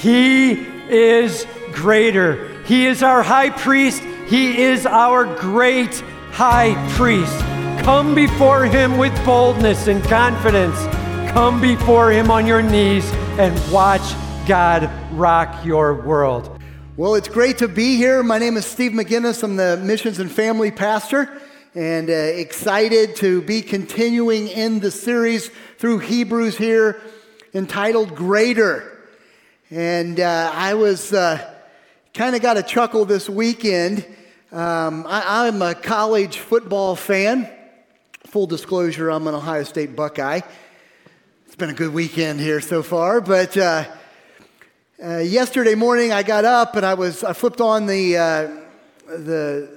He is greater. He is our high priest. He is our great high priest. Come before him with boldness and confidence. Come before him on your knees and watch God rock your world. Well, it's great to be here. My name is Steve McGinnis. I'm the missions and family pastor, and uh, excited to be continuing in the series through Hebrews here entitled Greater. And uh, I was uh, kind of got a chuckle this weekend. Um, I, I'm a college football fan. Full disclosure, I'm an Ohio State Buckeye. It's been a good weekend here so far, but uh, uh, yesterday morning I got up and I was I flipped on the uh, the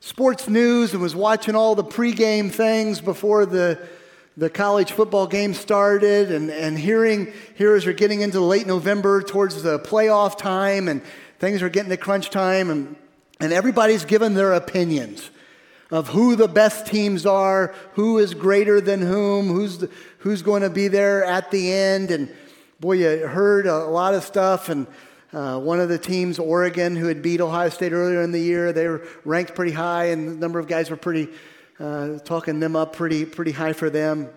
sports news and was watching all the pregame things before the the college football game started and, and hearing here as we're getting into late November towards the playoff time and things are getting to crunch time and, and everybody's given their opinions of who the best teams are, who is greater than whom, who's, the, who's going to be there at the end. And boy, you heard a lot of stuff. And uh, one of the teams, Oregon, who had beat Ohio State earlier in the year, they were ranked pretty high, and the number of guys were pretty uh, talking them up pretty, pretty high for them.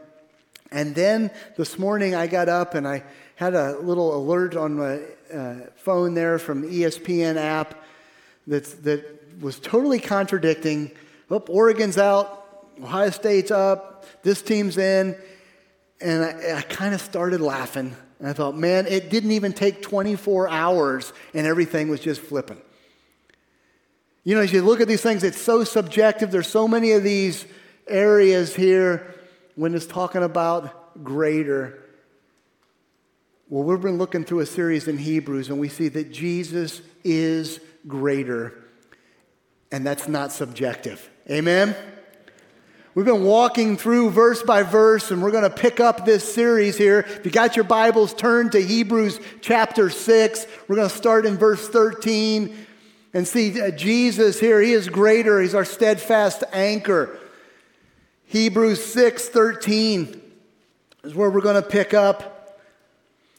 And then this morning I got up and I had a little alert on my uh, phone there from ESPN app that's, that was totally contradicting. Oh, Oregon's out, Ohio State's up, this team's in. And I, I kind of started laughing. And I thought, man, it didn't even take 24 hours and everything was just flipping. You know, as you look at these things, it's so subjective. There's so many of these areas here when it's talking about greater. Well, we've been looking through a series in Hebrews and we see that Jesus is greater. And that's not subjective. Amen? We've been walking through verse by verse, and we're going to pick up this series here. If you got your Bibles, turn to Hebrews chapter 6. We're going to start in verse 13 and see uh, Jesus here. He is greater. He's our steadfast anchor. Hebrews 6 13 is where we're going to pick up.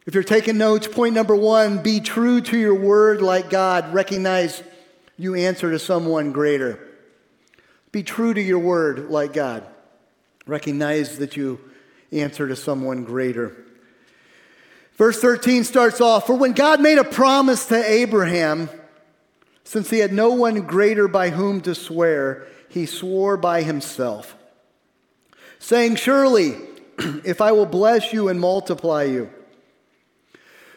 If you're taking notes, point number one be true to your word like God. Recognize you answer to someone greater. Be true to your word like God. Recognize that you answer to someone greater. Verse 13 starts off For when God made a promise to Abraham, since he had no one greater by whom to swear, he swore by himself, saying, Surely, if I will bless you and multiply you.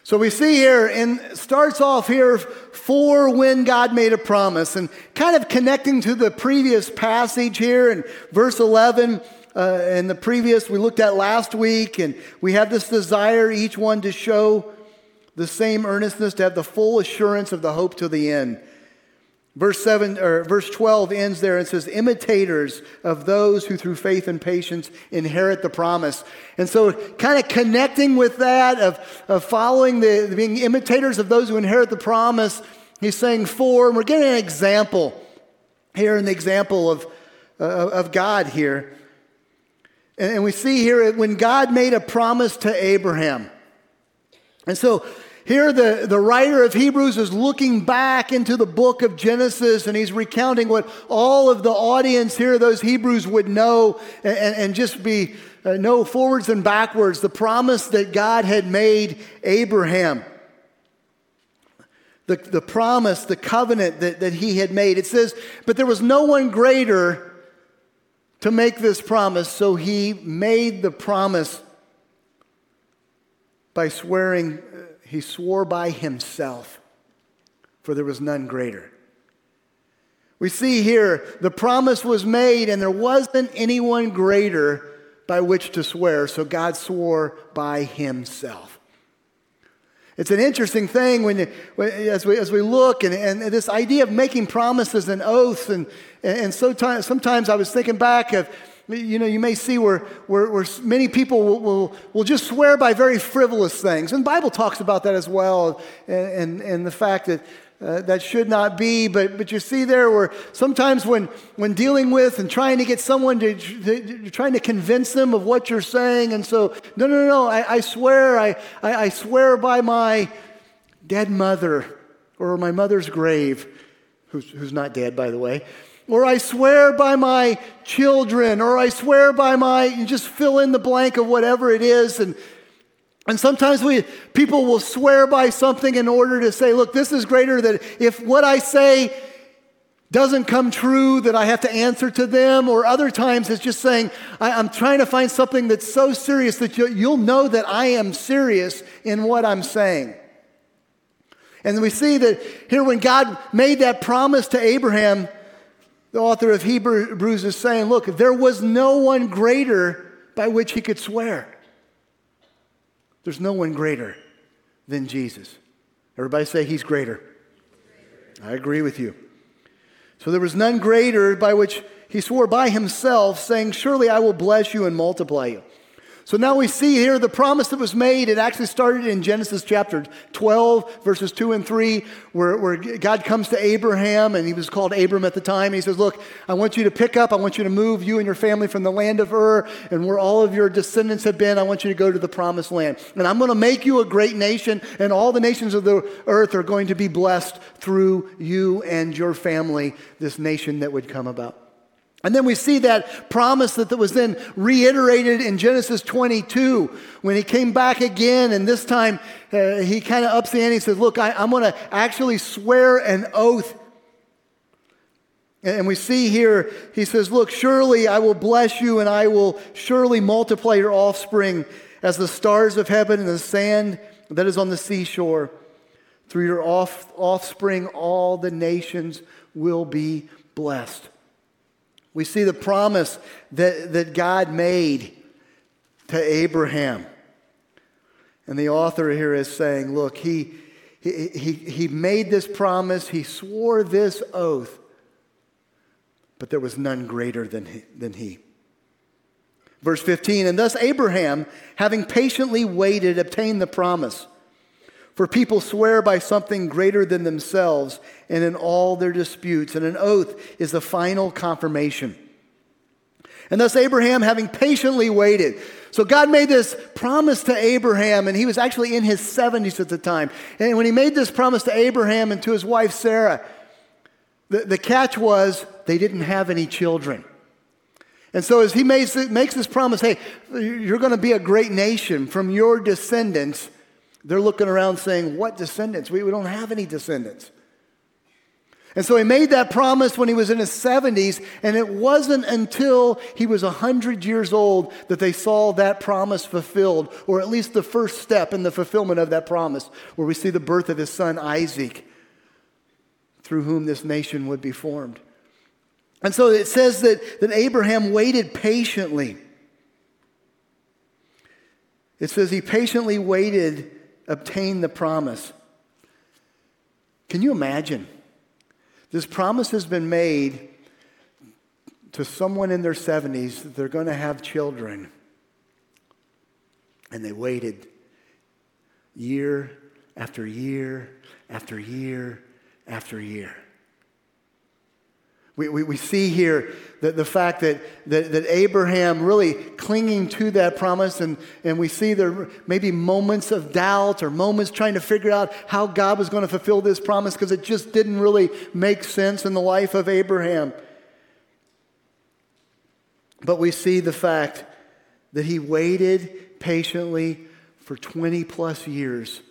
So we see here, and starts off here for when God made a promise, and kind of connecting to the previous passage here in verse 11. Uh, and the previous we looked at last week, and we have this desire, each one to show the same earnestness, to have the full assurance of the hope to the end. Verse 7 or verse 12 ends there and says, imitators of those who through faith and patience inherit the promise. And so, kind of connecting with that of, of following the being imitators of those who inherit the promise, he's saying, for, and we're getting an example here in the example of, uh, of God here. And, and we see here when God made a promise to Abraham. And so, here, the, the writer of Hebrews is looking back into the book of Genesis and he's recounting what all of the audience here, those Hebrews, would know and, and just be uh, know forwards and backwards the promise that God had made Abraham. The, the promise, the covenant that, that he had made. It says, But there was no one greater to make this promise, so he made the promise by swearing he swore by himself, for there was none greater. We see here the promise was made, and there wasn't anyone greater by which to swear, so God swore by himself. It's an interesting thing when, you, as, we, as we look and, and this idea of making promises and oaths. And, and sometimes, sometimes I was thinking back of you know, you may see where, where, where many people will, will, will, just swear by very frivolous things. And the Bible talks about that as well, and, and, and the fact that uh, that should not be. But, but you see there where sometimes when, when dealing with and trying to get someone to, to trying to convince them of what you're saying, and so, no, no, no, I, I swear, I, I, I swear by my dead mother or my mother's grave, who's, who's not dead, by the way, or I swear by my children, or I swear by my, you just fill in the blank of whatever it is. And, and sometimes we, people will swear by something in order to say, look, this is greater that if what I say doesn't come true, that I have to answer to them. Or other times it's just saying, I, am trying to find something that's so serious that you, you'll know that I am serious in what I'm saying. And we see that here, when God made that promise to Abraham, the author of Hebrews is saying, Look, there was no one greater by which he could swear. There's no one greater than Jesus. Everybody say he's greater. I agree with you. So there was none greater by which he swore by himself, saying, Surely I will bless you and multiply you. So now we see here the promise that was made. It actually started in Genesis chapter 12, verses 2 and 3, where, where God comes to Abraham, and he was called Abram at the time. He says, Look, I want you to pick up, I want you to move you and your family from the land of Ur, and where all of your descendants have been, I want you to go to the promised land. And I'm going to make you a great nation, and all the nations of the earth are going to be blessed through you and your family, this nation that would come about. And then we see that promise that was then reiterated in Genesis 22 when he came back again, and this time uh, he kind of ups the ante. He says, Look, I, I'm going to actually swear an oath. And we see here, he says, Look, surely I will bless you, and I will surely multiply your offspring as the stars of heaven and the sand that is on the seashore. Through your off, offspring, all the nations will be blessed. We see the promise that, that God made to Abraham. And the author here is saying, look, he, he, he, he made this promise, he swore this oath, but there was none greater than he, than he. Verse 15, and thus Abraham, having patiently waited, obtained the promise. For people swear by something greater than themselves and in all their disputes, and an oath is the final confirmation. And thus, Abraham, having patiently waited. So, God made this promise to Abraham, and he was actually in his 70s at the time. And when he made this promise to Abraham and to his wife Sarah, the, the catch was they didn't have any children. And so, as he makes, makes this promise, hey, you're going to be a great nation from your descendants they're looking around saying, What descendants? We, we don't have any descendants. And so he made that promise when he was in his 70s, and it wasn't until he was 100 years old that they saw that promise fulfilled, or at least the first step in the fulfillment of that promise, where we see the birth of his son Isaac, through whom this nation would be formed. And so it says that, that Abraham waited patiently. It says he patiently waited obtain the promise. Can you imagine? This promise has been made to someone in their 70s that they're going to have children. And they waited year after year after year after year. We, we, we see here the, the fact that, that, that Abraham really clinging to that promise, and, and we see there maybe moments of doubt or moments trying to figure out how God was going to fulfill this promise because it just didn't really make sense in the life of Abraham. But we see the fact that he waited patiently for 20 plus years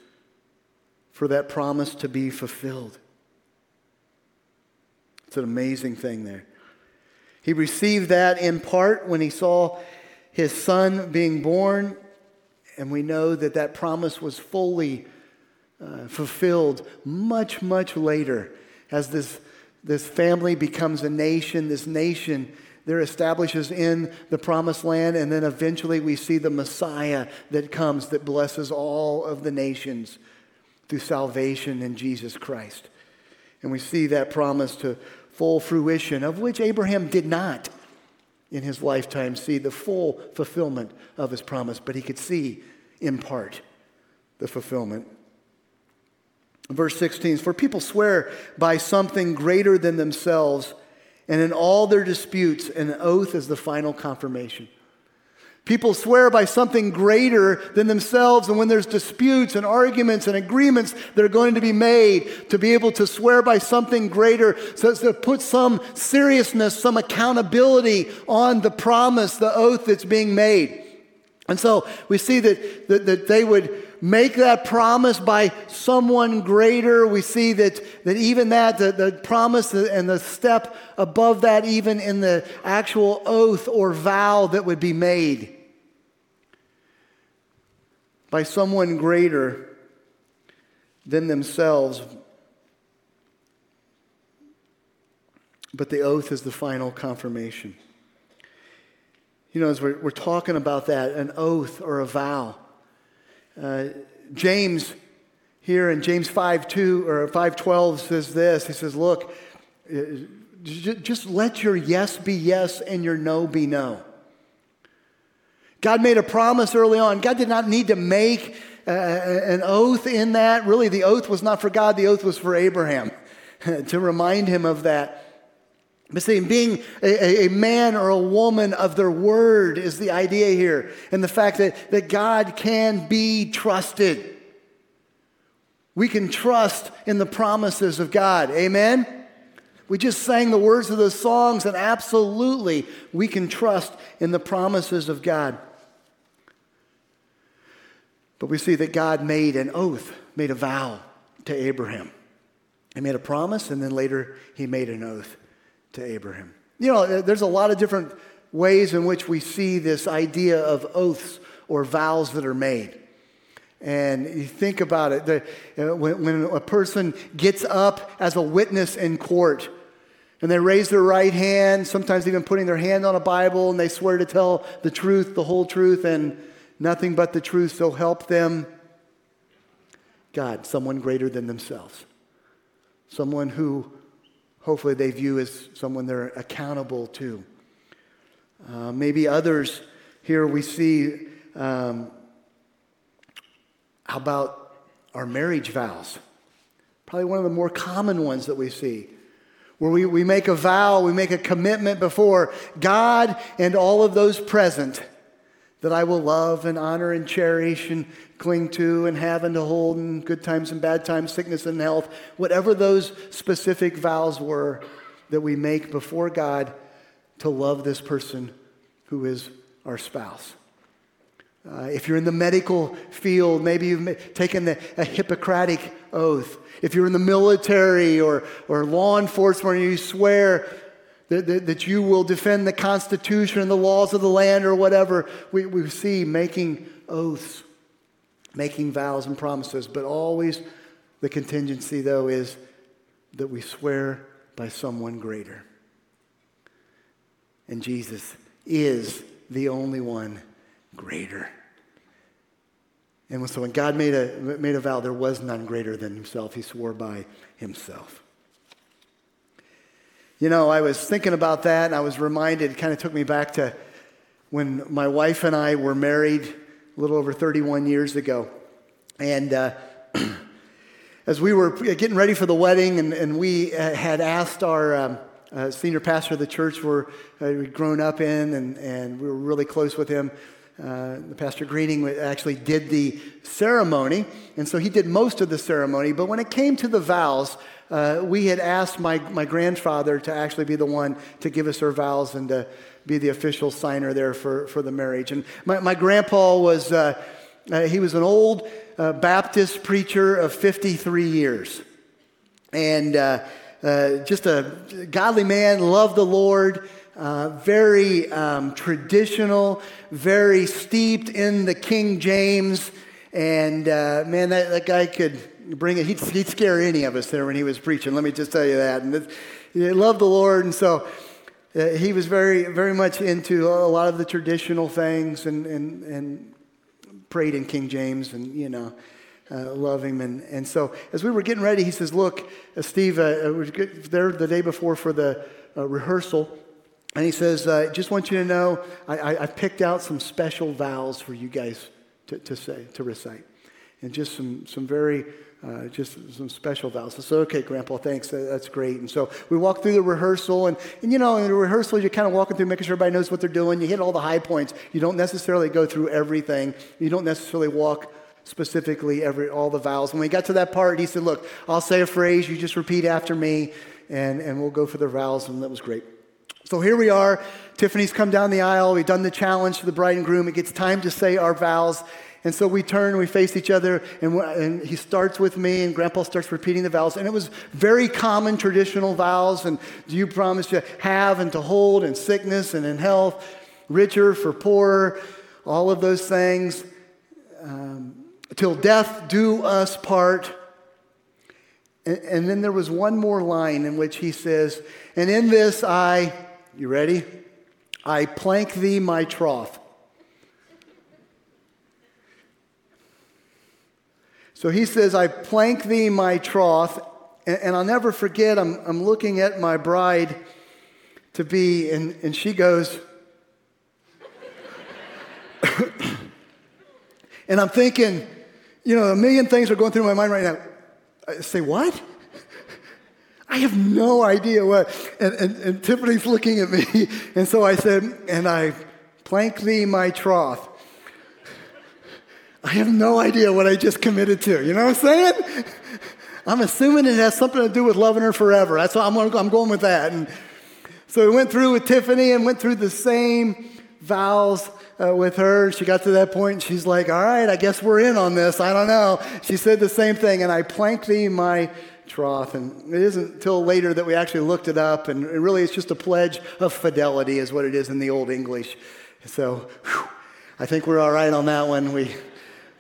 for that promise to be fulfilled. It's an amazing thing there. He received that in part when he saw his son being born, and we know that that promise was fully uh, fulfilled much, much later as this, this family becomes a nation. This nation there establishes in the promised land, and then eventually we see the Messiah that comes that blesses all of the nations through salvation in Jesus Christ. And we see that promise to full fruition, of which Abraham did not in his lifetime see the full fulfillment of his promise, but he could see in part the fulfillment. Verse 16 For people swear by something greater than themselves, and in all their disputes, an oath is the final confirmation. People swear by something greater than themselves, and when there's disputes and arguments and agreements that are going to be made, to be able to swear by something greater, so as to put some seriousness, some accountability on the promise, the oath that's being made. And so we see that, that, that they would make that promise by someone greater. We see that, that even that, the, the promise and the step above that, even in the actual oath or vow that would be made by someone greater than themselves. But the oath is the final confirmation. You know, as we're, we're talking about that, an oath or a vow, uh, James here in James 5 2 or 512 says this. He says, Look, uh, just let your yes be yes and your no be no. God made a promise early on. God did not need to make uh, an oath in that. Really, the oath was not for God, the oath was for Abraham to remind him of that. But see, being a, a, man or a woman of their word is the idea here. And the fact that, that God can be trusted. We can trust in the promises of God. Amen? We just sang the words of those songs, and absolutely we can trust in the promises of God. But we see that God made an oath, made a vow to Abraham. He made a promise, and then later he made an oath to Abraham. You know, there's a lot of different ways in which we see this idea of oaths or vows that are made. And you think about it, the, uh, when, when a person gets up as a witness in court, and they raise their right hand, sometimes even putting their hand on a Bible, and they swear to tell the truth, the whole truth, and nothing but the truth, so help them. God, someone greater than themselves, someone who hopefully they view as someone they're accountable to. Uh, maybe others here we see um, how about our marriage vows? Probably one of the more common ones that we see. Where we, we make a vow, we make a commitment before God and all of those present that I will love and honor and cherish and cling to and have and to hold in good times and bad times, sickness and health, whatever those specific vows were that we make before God to love this person who is our spouse. Uh, if you're in the medical field, maybe you've taken the, a Hippocratic oath. If you're in the military or, or law enforcement, you swear that, that, that, you will defend the Constitution and the laws of the land or whatever. We, we see making oaths, making vows and promises, but always the contingency, though, is that we swear by someone greater. And Jesus is the only one greater. And so when God made a, made a vow, there was none greater than himself. He swore by himself. You know, I was thinking about that and I was reminded, it kind of took me back to when my wife and I were married a little over 31 years ago. And uh, as we were getting ready for the wedding, and, and we uh, had asked our um, uh, senior pastor of the church we're, uh, we'd grown up in, and, and we were really close with him. Uh, the pastor Greening actually did the ceremony, and so he did most of the ceremony. But when it came to the vows, uh, we had asked my, my grandfather to actually be the one to give us our vows and to be the official signer there for, for the marriage. And my, my grandpa was, uh, uh, he was an old uh, Baptist preacher of 53 years. And uh, uh, just a godly man, loved the Lord. Uh, very um, traditional, very steeped in the King James. And uh, man, that, that guy could bring it. He'd, he'd, scare any of us there when he was preaching. Let me just tell you that. And he loved the Lord, and so uh, he was very, very much into a lot of the traditional things, and and and prayed in King James, and you know. Uh, love him. And, and so as we were getting ready, he says, Look, uh, Steve, uh, uh was there the day before for the uh, rehearsal. And he says, uh, Just want you to know, I, I, I, picked out some special vows for you guys to, to say, to recite. And just some, some very Uh, just some special vows. So, okay, Grandpa, thanks. That's great. And so we walk through the rehearsal, and, and you know, in the rehearsal, you're kind of walking through, making sure everybody knows what they're doing. You hit all the high points. You don't necessarily go through everything. You don't necessarily walk specifically every all the vows. When we got to that part, he said, look, I'll say a phrase, you just repeat after me, and, and we'll go for the vows, and that was great. So here we are. Tiffany's come down the aisle. We've done the challenge for the bride and groom. It gets time to say our vows. And so we turn, we face each other, and, and, he starts with me, and Grandpa starts repeating the vows. And it was very common traditional vows. And do you promise to have and to hold in sickness and in health, richer for poorer, all of those things, um, till death do us part. And, and then there was one more line in which he says, And in this I, you ready? I plank thee my troth. So he says, I plank thee my troth. And, and I'll never forget, I'm, I'm looking at my bride to be, and, and she goes, and I'm thinking, you know, a million things are going through my mind right now. I say, what? I have no idea what. And, and, and Tiffany's looking at me. And so I said, and I plank thee my troth. I have no idea what I just committed to. You know what I'm saying? I'm assuming it has something to do with loving her forever. That's why I'm, I'm going with that. And so we went through with Tiffany and went through the same vows uh, with her. She got to that point and she's like, All right, I guess we're in on this. I don't know. She said the same thing. And I planked thee my troth. And it isn't until later that we actually looked it up. And really, it's just a pledge of fidelity, is what it is in the Old English. So whew, I think we're all right on that one. We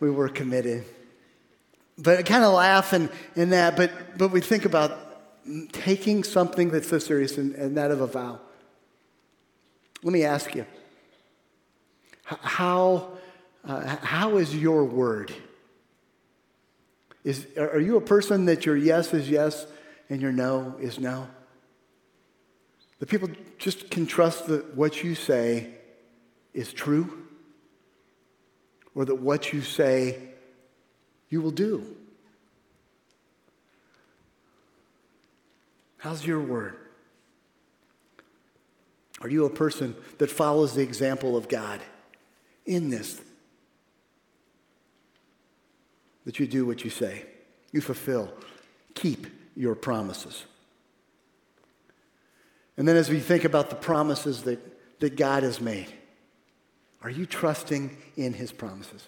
we were committed. But I kind of laugh in, in that, but, but we think about taking something that's so serious and, and that of a vow. Let me ask you how, uh, how is your word? Is, are you a person that your yes is yes and your no is no? The people just can trust that what you say is true? Or that what you say you will do? How's your word? Are you a person that follows the example of God in this? That you do what you say, you fulfill, keep your promises. And then as we think about the promises that, that God has made, are you trusting in his promises?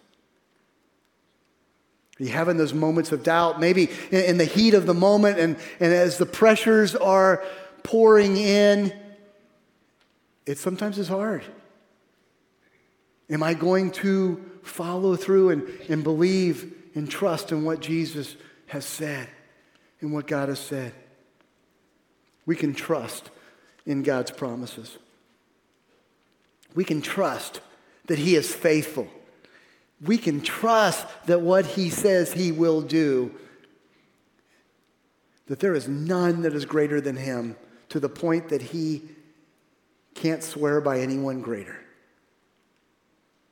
Are you having those moments of doubt? Maybe in, the heat of the moment and, and as the pressures are pouring in, it sometimes is hard. Am I going to follow through and, and believe and trust in what Jesus has said and what God has said? We can trust in God's promises. We can trust that He is faithful. We can trust that what He says He will do, that there is none that is greater than Him to the point that He can't swear by anyone greater.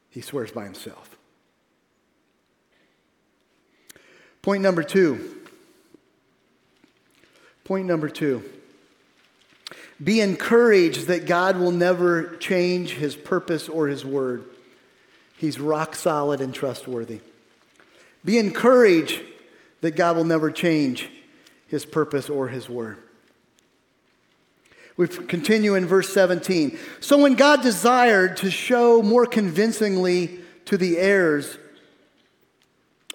He swears by Himself. Point number two. Point number two. Be encouraged that God will never change his purpose or his word. He's rock solid and trustworthy. Be encouraged that God will never change his purpose or his word. We continue in verse 17. So when God desired to show more convincingly to the heirs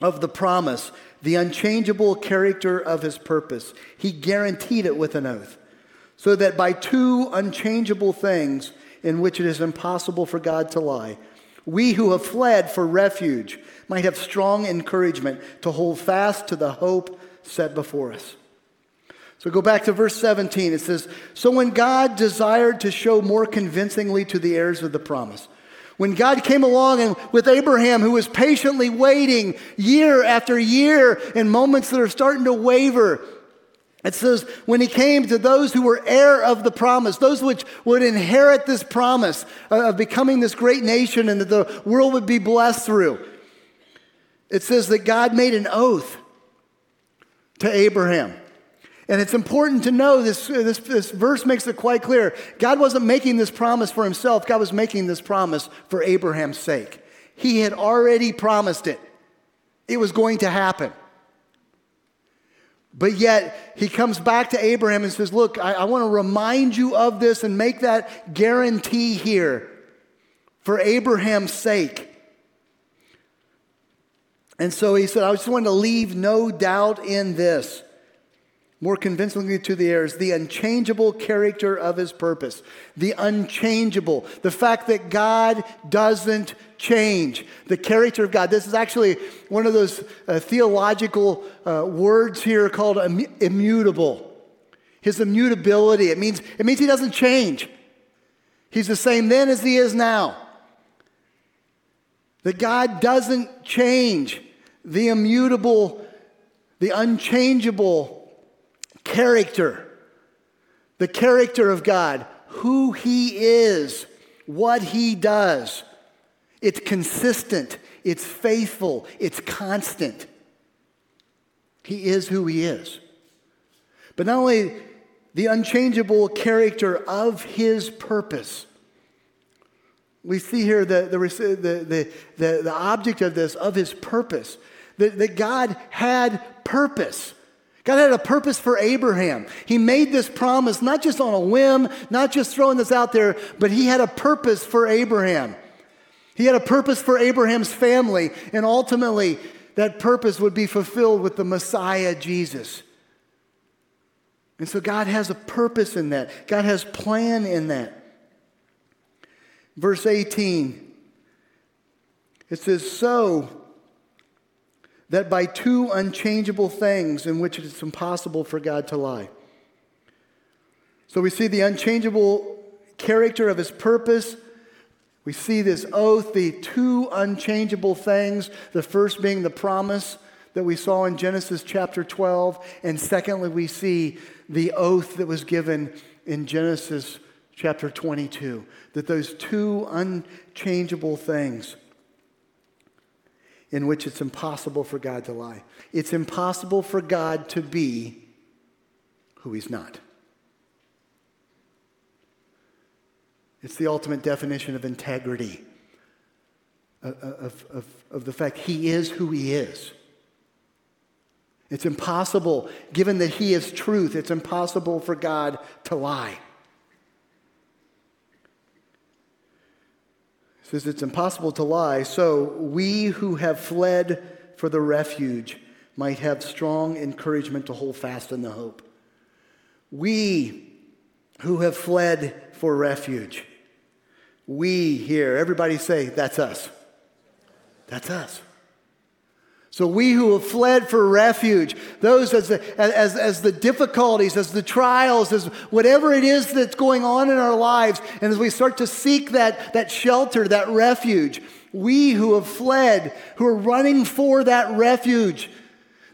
of the promise the unchangeable character of his purpose, he guaranteed it with an oath so that by two unchangeable things in which it is impossible for God to lie, we who have fled for refuge might have strong encouragement to hold fast to the hope set before us. So go back to verse 17. It says, So when God desired to show more convincingly to the heirs of the promise, when God came along and with Abraham, who was patiently waiting year after year in moments that are starting to waver, it says, when he came to those who were heir of the promise, those which would inherit this promise of becoming this great nation and that the world would be blessed through. It says that God made an oath. to Abraham. And it's important to know this, this, this verse makes it quite clear. God wasn't making this promise for himself, God was making this promise for Abraham's sake. He had already promised it, it was going to happen. But yet, he comes back to Abraham and says, Look, I, I want to remind you of this and make that guarantee here for Abraham's sake. And so he said, I just want to leave no doubt in this more convincingly to the heirs the unchangeable character of his purpose. The unchangeable. The fact that God doesn't change. The character of God. This is actually one of those uh, theological uh, words here called Im- immutable. His immutability. It means, it means he doesn't change. He's the same then as he is now. That God doesn't change. The immutable, the unchangeable character, the character of God, who He is, what He does. It's consistent, it's faithful, it's constant. He is who He is. But not only the unchangeable character of His purpose, we see here the, the, the, the, the, object of this, of His purpose, that, that God had purpose. God had a purpose for Abraham. He made this promise not just on a whim, not just throwing this out there, but he had a purpose for Abraham. He had a purpose for Abraham's family, and ultimately, that purpose would be fulfilled with the Messiah, Jesus. And so God has a purpose in that. God has plan in that. Verse 18. It says, So that by two unchangeable things in which it's impossible for God to lie. So we see the unchangeable character of his purpose. We see this oath, the two unchangeable things, the first being the promise that we saw in Genesis chapter 12, and secondly, we see the oath that was given in Genesis chapter 22. That those two unchangeable things in which it's impossible for God to lie. It's impossible for God to be who He's not. It's the ultimate definition of integrity, of, of, of, of, the fact He is who He is. It's impossible, given that He is truth, it's impossible for God to lie. Says it's impossible to lie, so we who have fled for the refuge might have strong encouragement to hold fast in the hope. We who have fled for refuge. We here, everybody say, that's us. That's us. So we who have fled for refuge, those as the, as, as the difficulties, as the trials, as whatever it is that's going on in our lives, and as we start to seek that, that shelter, that refuge, we who have fled, who are running for that refuge,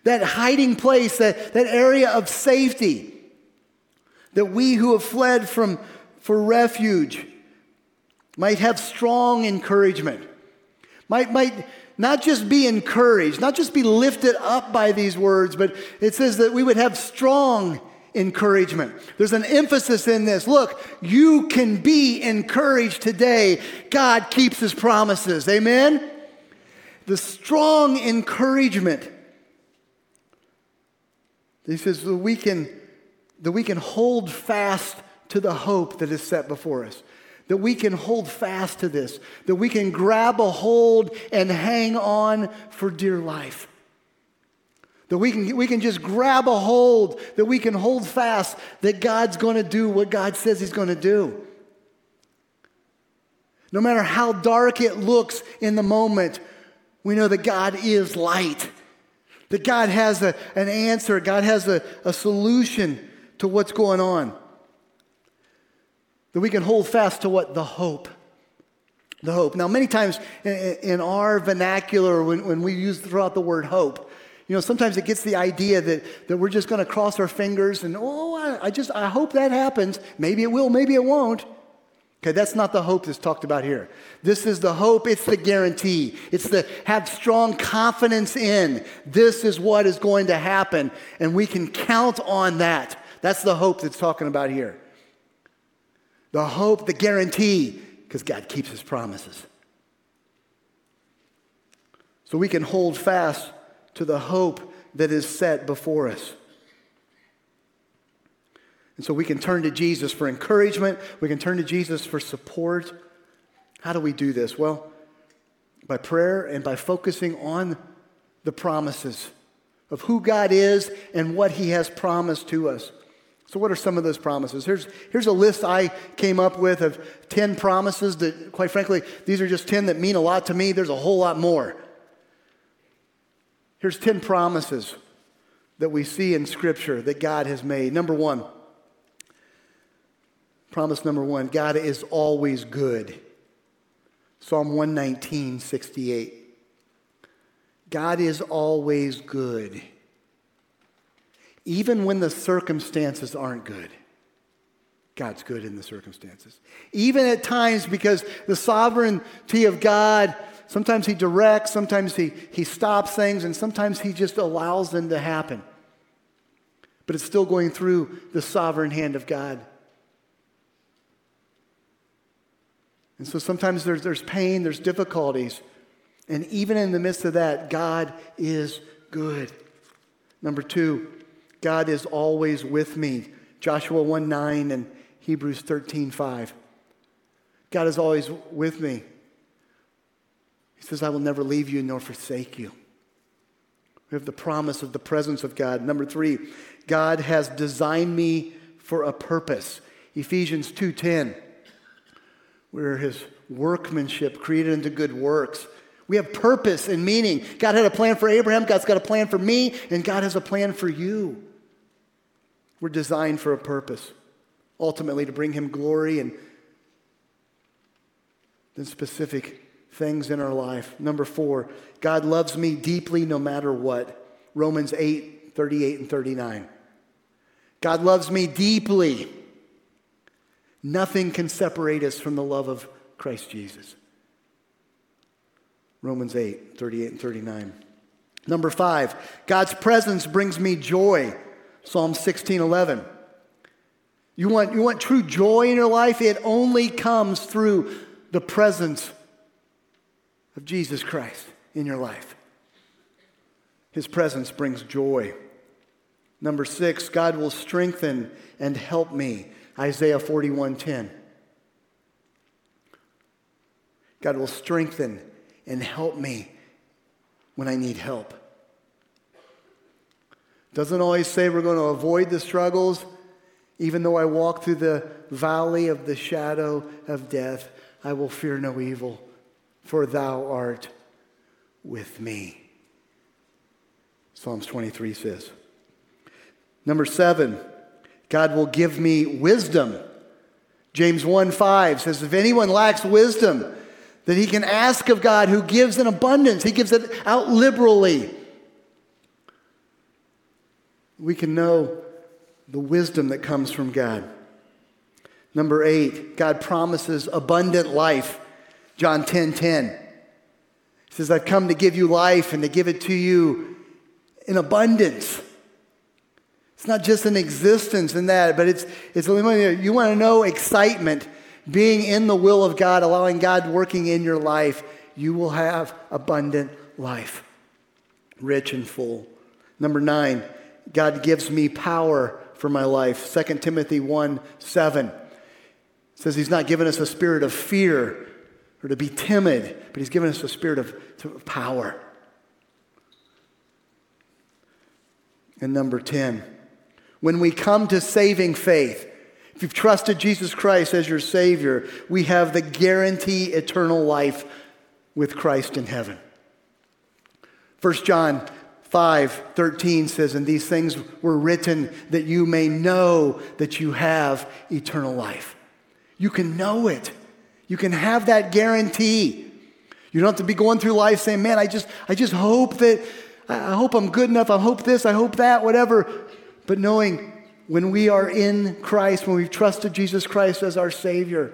that hiding place, that, that area of safety, that we who have fled from for refuge might have strong encouragement, might, might not just be encouraged, not just be lifted up by these words, but it says that we would have strong encouragement. There's an emphasis in this. Look, you can be encouraged today. God keeps his promises. Amen? The strong encouragement. He says that we can, that we can hold fast to the hope that is set before us that we can hold fast to this, that we can grab a hold and hang on for dear life. That we can, we can just grab a hold, that we can hold fast, that God's to do what God says He's to do. No matter how dark it looks in the moment, we know that God is light, that God has a, an answer, God has a, a solution to what's going on. That we can hold fast to what? The hope. The hope. Now, many times in our vernacular, when, we use throughout the word hope, you know, sometimes it gets the idea that, that we're just going to cross our fingers and, oh, I, I just, I hope that happens. Maybe it will, maybe it won't. Okay, that's not the hope that's talked about here. This is the hope, it's the guarantee. It's the have strong confidence in. This is what is going to happen, and we can count on that. That's the hope that's talking about here. The hope, the guarantee, because God keeps his promises. So we can hold fast to the hope that is set before us. And so we can turn to Jesus for encouragement, we can turn to Jesus for support. How do we do this? Well, by prayer and by focusing on the promises of who God is and what He has promised to us. So, what are some of those promises? Here's, here's a list I came up with of 10 promises that, quite frankly, these are just 10 that mean a lot to me. There's a whole lot more. Here's 10 promises that we see in Scripture that God has made. Number one, Promise number one God is always good. Psalm 119, 68. God is always good, even when the circumstances aren't good. God's good in the circumstances. Even at times, because the sovereignty of God, sometimes He directs, sometimes He, he stops things, and sometimes He just allows them to happen. But it's still going through the sovereign hand of God. And so sometimes there's, there's pain, there's difficulties. And even in the midst of that, God is good. Number two, God is always with me. Joshua 1 9 and Hebrews 13 5. God is always with me. He says, I will never leave you nor forsake you. We have the promise of the presence of God. Number three, God has designed me for a purpose. Ephesians 2:10. We're his workmanship created into good works. We have purpose and meaning. God had a plan for Abraham, God's got a plan for me, and God has a plan for you. We're designed for a purpose, ultimately to bring him glory and then specific things in our life. Number four, God loves me deeply no matter what. Romans 8, 38 and 39. God loves me deeply. Nothing can separate us from the love of Christ Jesus. Romans 8, 38 and 39. Number five, God's presence brings me joy. Psalm 16, 11. You want, you want true joy in your life? It only comes through the presence of Jesus Christ in your life. His presence brings joy. Number six, God will strengthen and help me. Isaiah 41:10. God will strengthen and help me when I need help. Doesn't always say we're going to avoid the struggles. Even though I walk through the valley of the shadow of death, I will fear no evil, for thou art with me. Psalms 23 says. Number seven, God will give me wisdom. James 1 5 says, If anyone lacks wisdom, that he can ask of God who gives in abundance, he gives it out liberally. We can know the wisdom that comes from God. Number eight, God promises abundant life. John 10 10. He says, I've come to give you life and to give it to you in abundance. It's not just an existence in that, but it's, it's you want to know excitement, being in the will of God, allowing God working in your life, you will have abundant life, rich and full. Number nine, God gives me power for my life. 2 Timothy 1 7 says he's not given us a spirit of fear or to be timid, but he's given us a spirit of power. And number 10, when we come to saving faith, if you've trusted Jesus Christ as your Savior, we have the guarantee eternal life with Christ in heaven. 1 John 5 13 says, And these things were written that you may know that you have eternal life. You can know it, you can have that guarantee. You don't have to be going through life saying, Man, I just, I just hope that, I hope I'm good enough, I hope this, I hope that, whatever but knowing when we are in Christ, when we've trusted Jesus Christ as our Savior,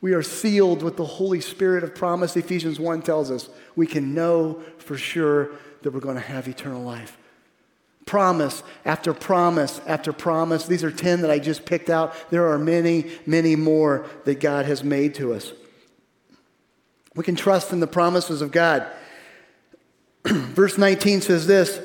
We are sealed with the Holy Spirit of promise. Ephesians 1 tells us we can know for sure that we're going to have eternal life. Promise after promise after promise. These are 10 that I just picked out. There are many, many more that God has made to us. We can trust in the promises of God. Verse 19 says this,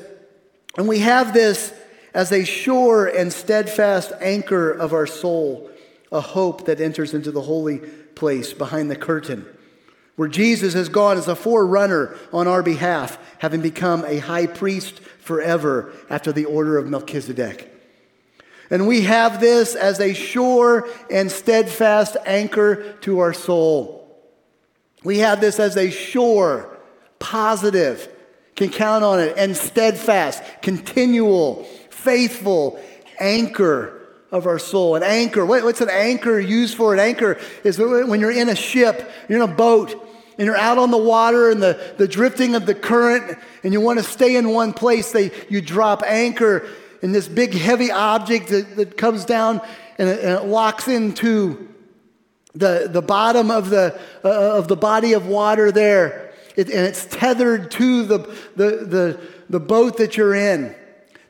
and we have this as a sure and steadfast anchor of our soul, a hope that enters into the holy place behind the curtain, where Jesus has gone as a forerunner on our behalf, having become a high priest forever after the order of Melchizedek. And we have this as a sure and steadfast anchor to our soul. We have this as a sure, positive, can count on it, and steadfast, continual, faithful anchor of our soul. An anchor, what's an anchor used for? An anchor is when you're in a ship, you're in a boat, and you're out on the water and the, the drifting of the current, and you want to stay in one place, they, you drop anchor in this big heavy object that, that comes down and it, and it locks into the, the bottom of the, uh, of the body of water there. It, and it's tethered to the, the, the, the boat that you're in.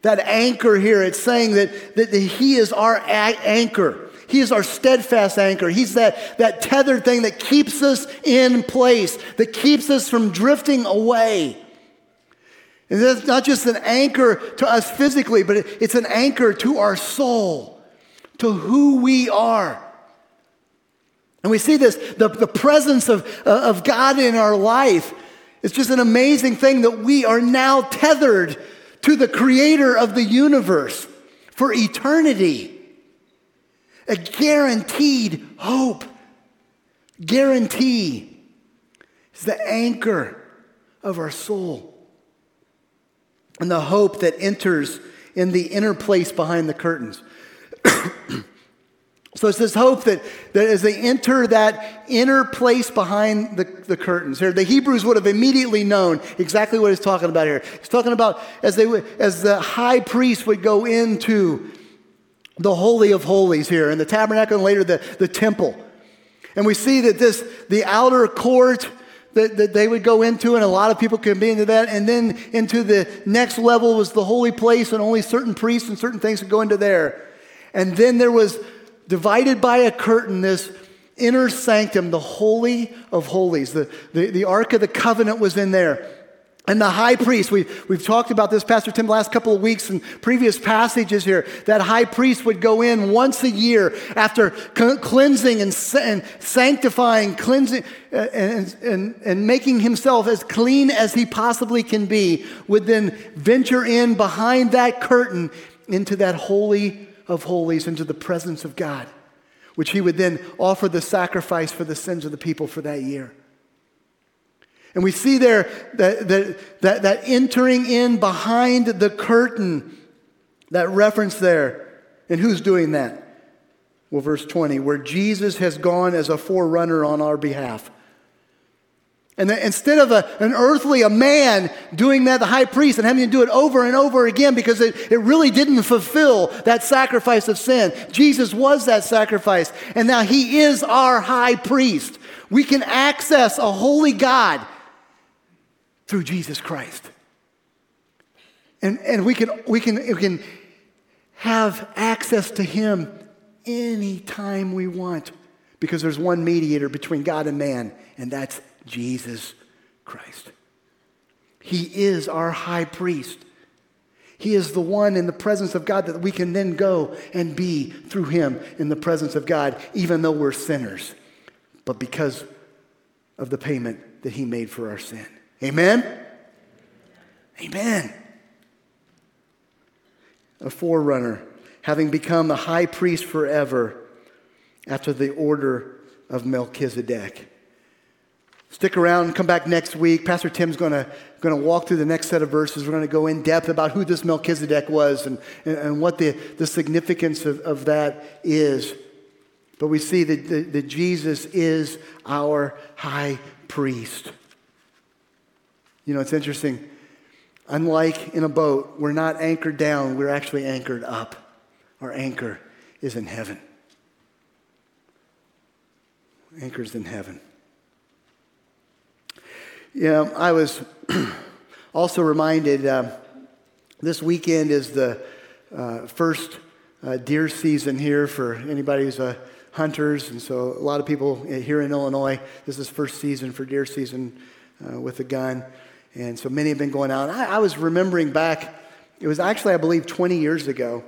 That anchor here, it's saying that, that He is our a- anchor. He is our steadfast anchor. He's that, that tethered thing that keeps us in place, that keeps us from drifting away. And that's not just an anchor to us physically, but it's an anchor to our soul, to who we are. And we see this the, the presence of, uh, of God in our life. It's just an amazing thing that we are now tethered to the creator of the universe for eternity. A guaranteed hope. Guarantee is the anchor of our soul. And the hope that enters in the inner place behind the curtains. So it's this hope that, that as they enter that inner place behind the, the curtains here, the Hebrews would have immediately known exactly what he's talking about here. He's talking about as, they, as the high priest would go into the Holy of Holies here, in the tabernacle and later the, the temple. And we see that this, the outer court, that, that, they would go into, and a lot of people could be into that. And then into the next level was the holy place, and only certain priests and certain things could go into there. And then there was divided by a curtain, this inner sanctum, the Holy of Holies. The, the, the Ark of the Covenant was in there. And the high priest, we, we've talked about this, Pastor Tim, last couple of weeks in previous passages here. That high priest would go in once a year after cleansing and, and sanctifying, cleansing, uh, and, and, and making himself as clean as he possibly can be, would then venture in behind that curtain into that holy of holies into the presence of God, which he would then offer the sacrifice for the sins of the people for that year. And we see there that, that, that, that entering in behind the curtain, that reference there. And who's doing that? Well, verse 20, where Jesus has gone as a forerunner on our behalf. And instead of a, an earthly, a man doing that, the high priest, and having to do it over and over again because it, it really didn't fulfill that sacrifice of sin. Jesus was that sacrifice. And now he is our high priest. We can access a holy God through Jesus Christ. And, and we, can, we, can, we can have access to him anytime we want because there's one mediator between God and man, and that's Jesus Christ. He is our high priest. He is the one in the presence of God that we can then go and be through him in the presence of God, even though we're sinners, but because of the payment that he made for our sin. Amen? Amen. A forerunner, having become a high priest forever after the order of Melchizedek. Stick around, come back next week. Pastor Tim's going to going to walk through the next set of verses. We're going to go in depth about who this Melchizedek was and, and, and what the, the significance of, of that is. But we see that, that, that Jesus is our high priest. You know, it's interesting. Unlike in a boat, we're not anchored down, we're actually anchored up. Our anchor is in heaven. Anchors in heaven. Yeah, I was also reminded uh, this weekend is the uh, first uh, deer season here for anybody who's a hunters, and so a lot of people here in Illinois. This is first season for deer season uh, with a gun, and so many have been going out. I, I, was remembering back; it was actually, I believe, 20 years ago.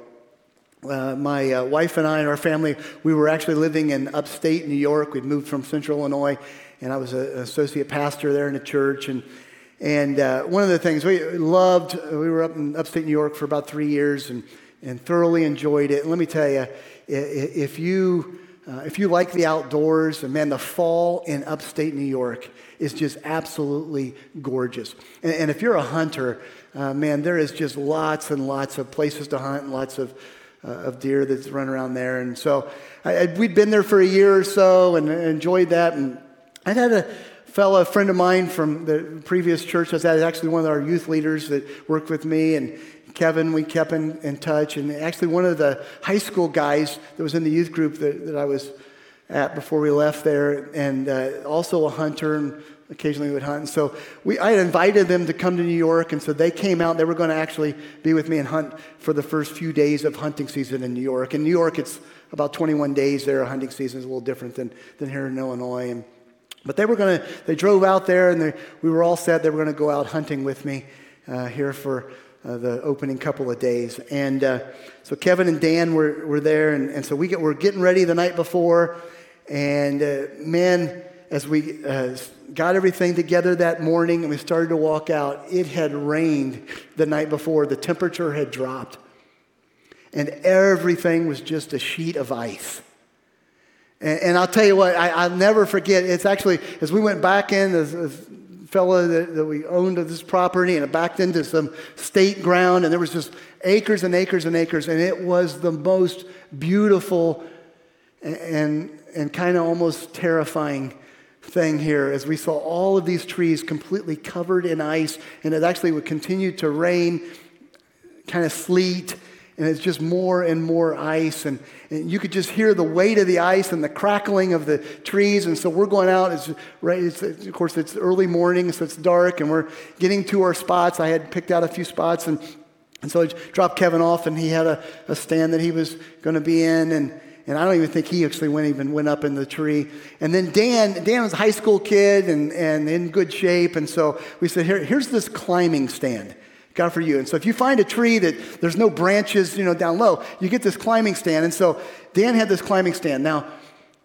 Uh, my uh, wife and I and our family, we were actually living in upstate New York. We'd moved from Central Illinois, and I was a, an associate pastor there in a church. And and uh, one of the things we loved, we were up in upstate New York for about three years, and and thoroughly enjoyed it. And let me tell you, if you uh, if you like the outdoors, and man, the fall in upstate New York is just absolutely gorgeous. And, and if you're a hunter, uh, man, there is just lots and lots of places to hunt and lots of, uh, of deer that's run around there. And so I, I, we'd been there for a year or so and enjoyed that. And I had a fellow, a friend of mine from the previous church I was at, actually one of our youth leaders that worked with me. And Kevin, we kept in, in touch. And actually, one of the high school guys that was in the youth group that, that I was at before we left there, and uh, also a hunter, and occasionally would hunt. And so we, I had invited them to come to New York, and so they came out. They were going to actually be with me and hunt for the first few days of hunting season in New York. In New York, it's about 21 days there. Hunting season is a little different than, than here in Illinois. And, but they were going to, they drove out there, and they, we were all set. They were going to go out hunting with me uh, here for uh, the opening couple of days. And uh, so Kevin and Dan were, were there, and, and so we get, we're getting ready the night before. And uh, man, as we uh, got everything together that morning and we started to walk out, it had rained the night before. The temperature had dropped. And everything was just a sheet of ice. And, and I'll tell you what, I, will never forget. It's actually, as we went back in, as, as fellow that, that we owned this property and it backed into some state ground and there was just acres and acres and acres and it was the most beautiful and, and kind of almost terrifying thing here as we saw all of these trees completely covered in ice and it actually would continue to rain kind of sleet and it's just more and more ice. And, and, you could just hear the weight of the ice and the crackling of the trees. And so we're going out. It's, right, it's, of course, it's early morning, so it's dark, and we're getting to our spots. I had picked out a few spots, and, and so I dropped Kevin off, and he had a, a stand that he was going to be in. And, and I don't even think he actually went even went up in the tree. And then Dan, Dan was a high school kid and, and in good shape. And so we said, Here, here's this climbing stand. God for you. And so if you find a tree that there's no branches, you know, down low, you get this climbing stand. And so Dan had this climbing stand. Now,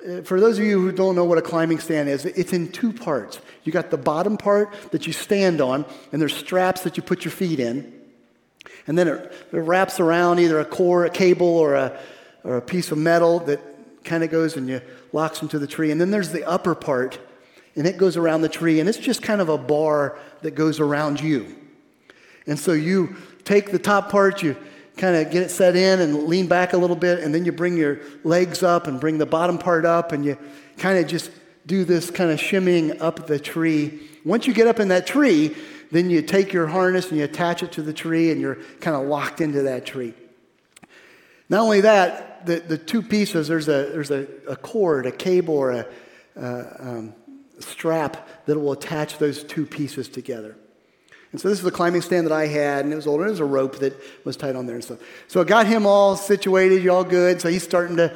uh, for those of you who don't know what a climbing stand is, it's in two parts. You got the bottom part that you stand on, and there's straps that you put your feet in. And then it, it wraps around either a core, a cable, or a, or a piece of metal that kind of goes and you locks into the tree. And then there's the upper part, and it goes around the tree, and it's just kind of a bar that goes around you. And so you take the top part, you kind of get it set in and lean back a little bit, and then you bring your legs up and bring the bottom part up, and you kind of just do this kind of shimmying up the tree. Once you get up in that tree, then you take your harness and you attach it to the tree, and you're kind of locked into that tree. Not only that, the, the two pieces, there's a, there's a, a cord, a cable, or a uh, um, strap that will attach those two pieces together. And so this is the climbing stand that I had, and it was older. It was a rope that was tied on there and stuff. So I got him all situated, all good. So he's starting to,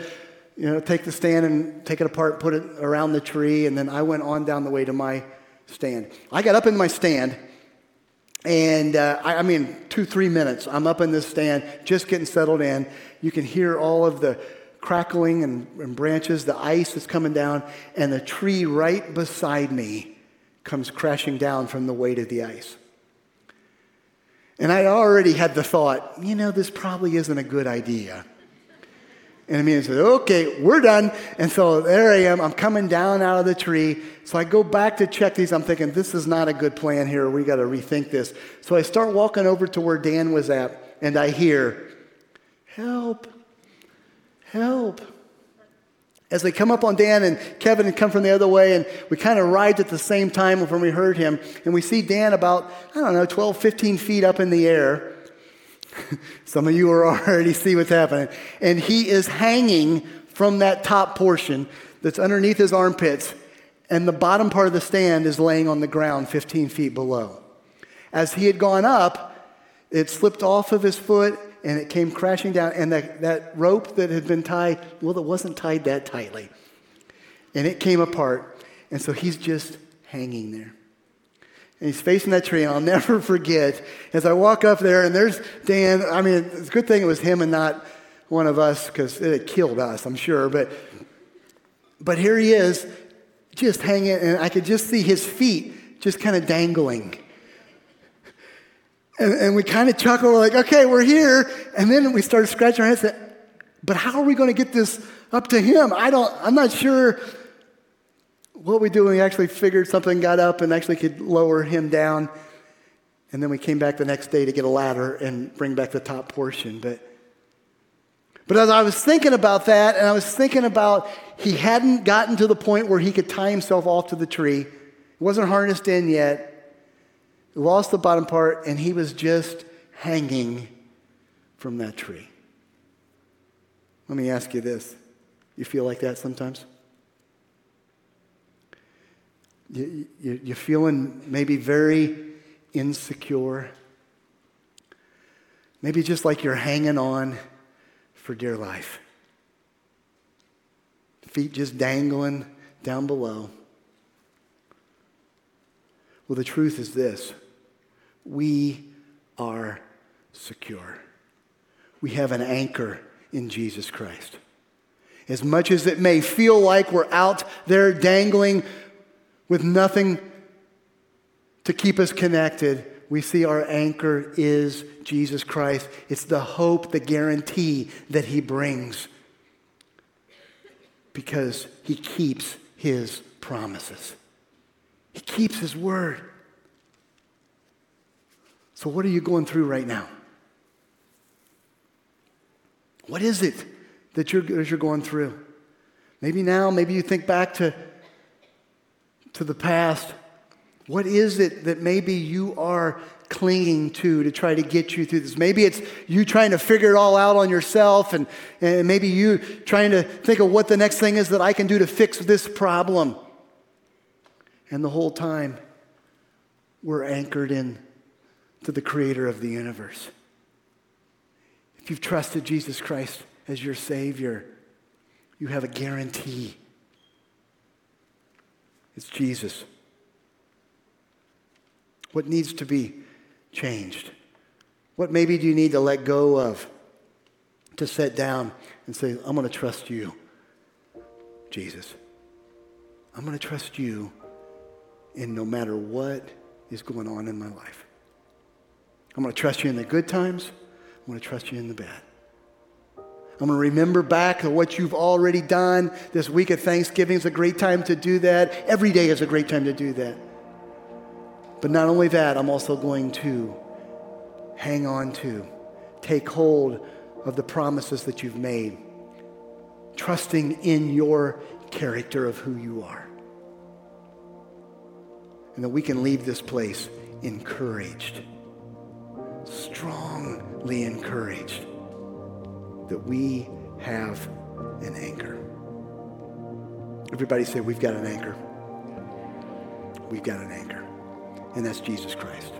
you know, take the stand and take it apart, put it around the tree, and then I went on down the way to my stand. I got up in my stand, and uh, I, I mean, two, three minutes. I'm up in this stand, just getting settled in. You can hear all of the crackling and, and branches, the ice is coming down, and the tree right beside me comes crashing down from the weight of the ice. And I already had the thought, you know, this probably isn't a good idea. And Amelia said, okay, we're done. And so there I am. I'm coming down out of the tree. So I go back to check these. I'm thinking, this is not a good plan here. We got to rethink this. So I start walking over to where Dan was at, and I hear, help, help as they come up on Dan and Kevin and come from the other way, and we kind of arrived at the same time when we heard him, and we see Dan about, I don't know, 12, 15 feet up in the air. Some of you are already see what's happening. And he is hanging from that top portion that's underneath his armpits, and the bottom part of the stand is laying on the ground 15 feet below. As he had gone up, it slipped off of his foot and it came crashing down. And that, that rope that had been tied, well, it wasn't tied that tightly. And it came apart. And so he's just hanging there. And he's facing that tree, and I'll never forget as I walk up there, and there's Dan. I mean, it's a good thing it was him and not one of us because it had killed us, I'm sure. But, but here he is, just hanging, and I could just see his feet just kind of dangling. And, and we kind of chuckle, we're like, okay, we're here. And then we started scratching our heads, but how are we going to get this up to him? I don't, I'm not sure what we do. We actually figured something, got up, and actually could lower him down. And then we came back the next day to get a ladder and bring back the top portion. But, but as I was thinking about that, and I was thinking about he hadn't gotten to the point where he could tie himself off to the tree, wasn't harnessed in yet lost the bottom part, and he was just hanging from that tree. Let me ask you this. You feel like that sometimes? You, you, you're feeling maybe very insecure. Maybe just like you're hanging on for dear life. Feet just dangling down below. Well, the truth is this we are secure. We have an anchor in Jesus Christ. As much as it may feel like we're out there dangling with nothing to keep us connected, we see our anchor is Jesus Christ. It's the hope, the guarantee that He brings because He keeps His promises. He keeps His word. So, what are you going through right now? What is it that you're, that you're going through? Maybe now, maybe you think back to, to the past. What is it that maybe you are clinging to to try to get you through this? Maybe it's you trying to figure it all out on yourself, and, and maybe you trying to think of what the next thing is that I can do to fix this problem. And the whole time, we're anchored in to the creator of the universe. If you've trusted Jesus Christ as your Savior, you have a guarantee. It's Jesus. What needs to be changed? What maybe do you need to let go of to sit down and say, I'm going to trust you, Jesus. I'm going to trust you in no matter what is going on in my life. I'm going to trust you in the good times. I'm going to trust you in the bad. I'm going to remember back to what you've already done. This week of Thanksgiving is a great time to do that. Every day is a great time to do that. But not only that, I'm also going to hang on to, take hold of the promises that you've made, trusting in your character of who you are. And that we can leave this place encouraged strongly encouraged that we have an anchor. Everybody say, We've got an anchor. We've got an anchor, and that's Jesus Christ.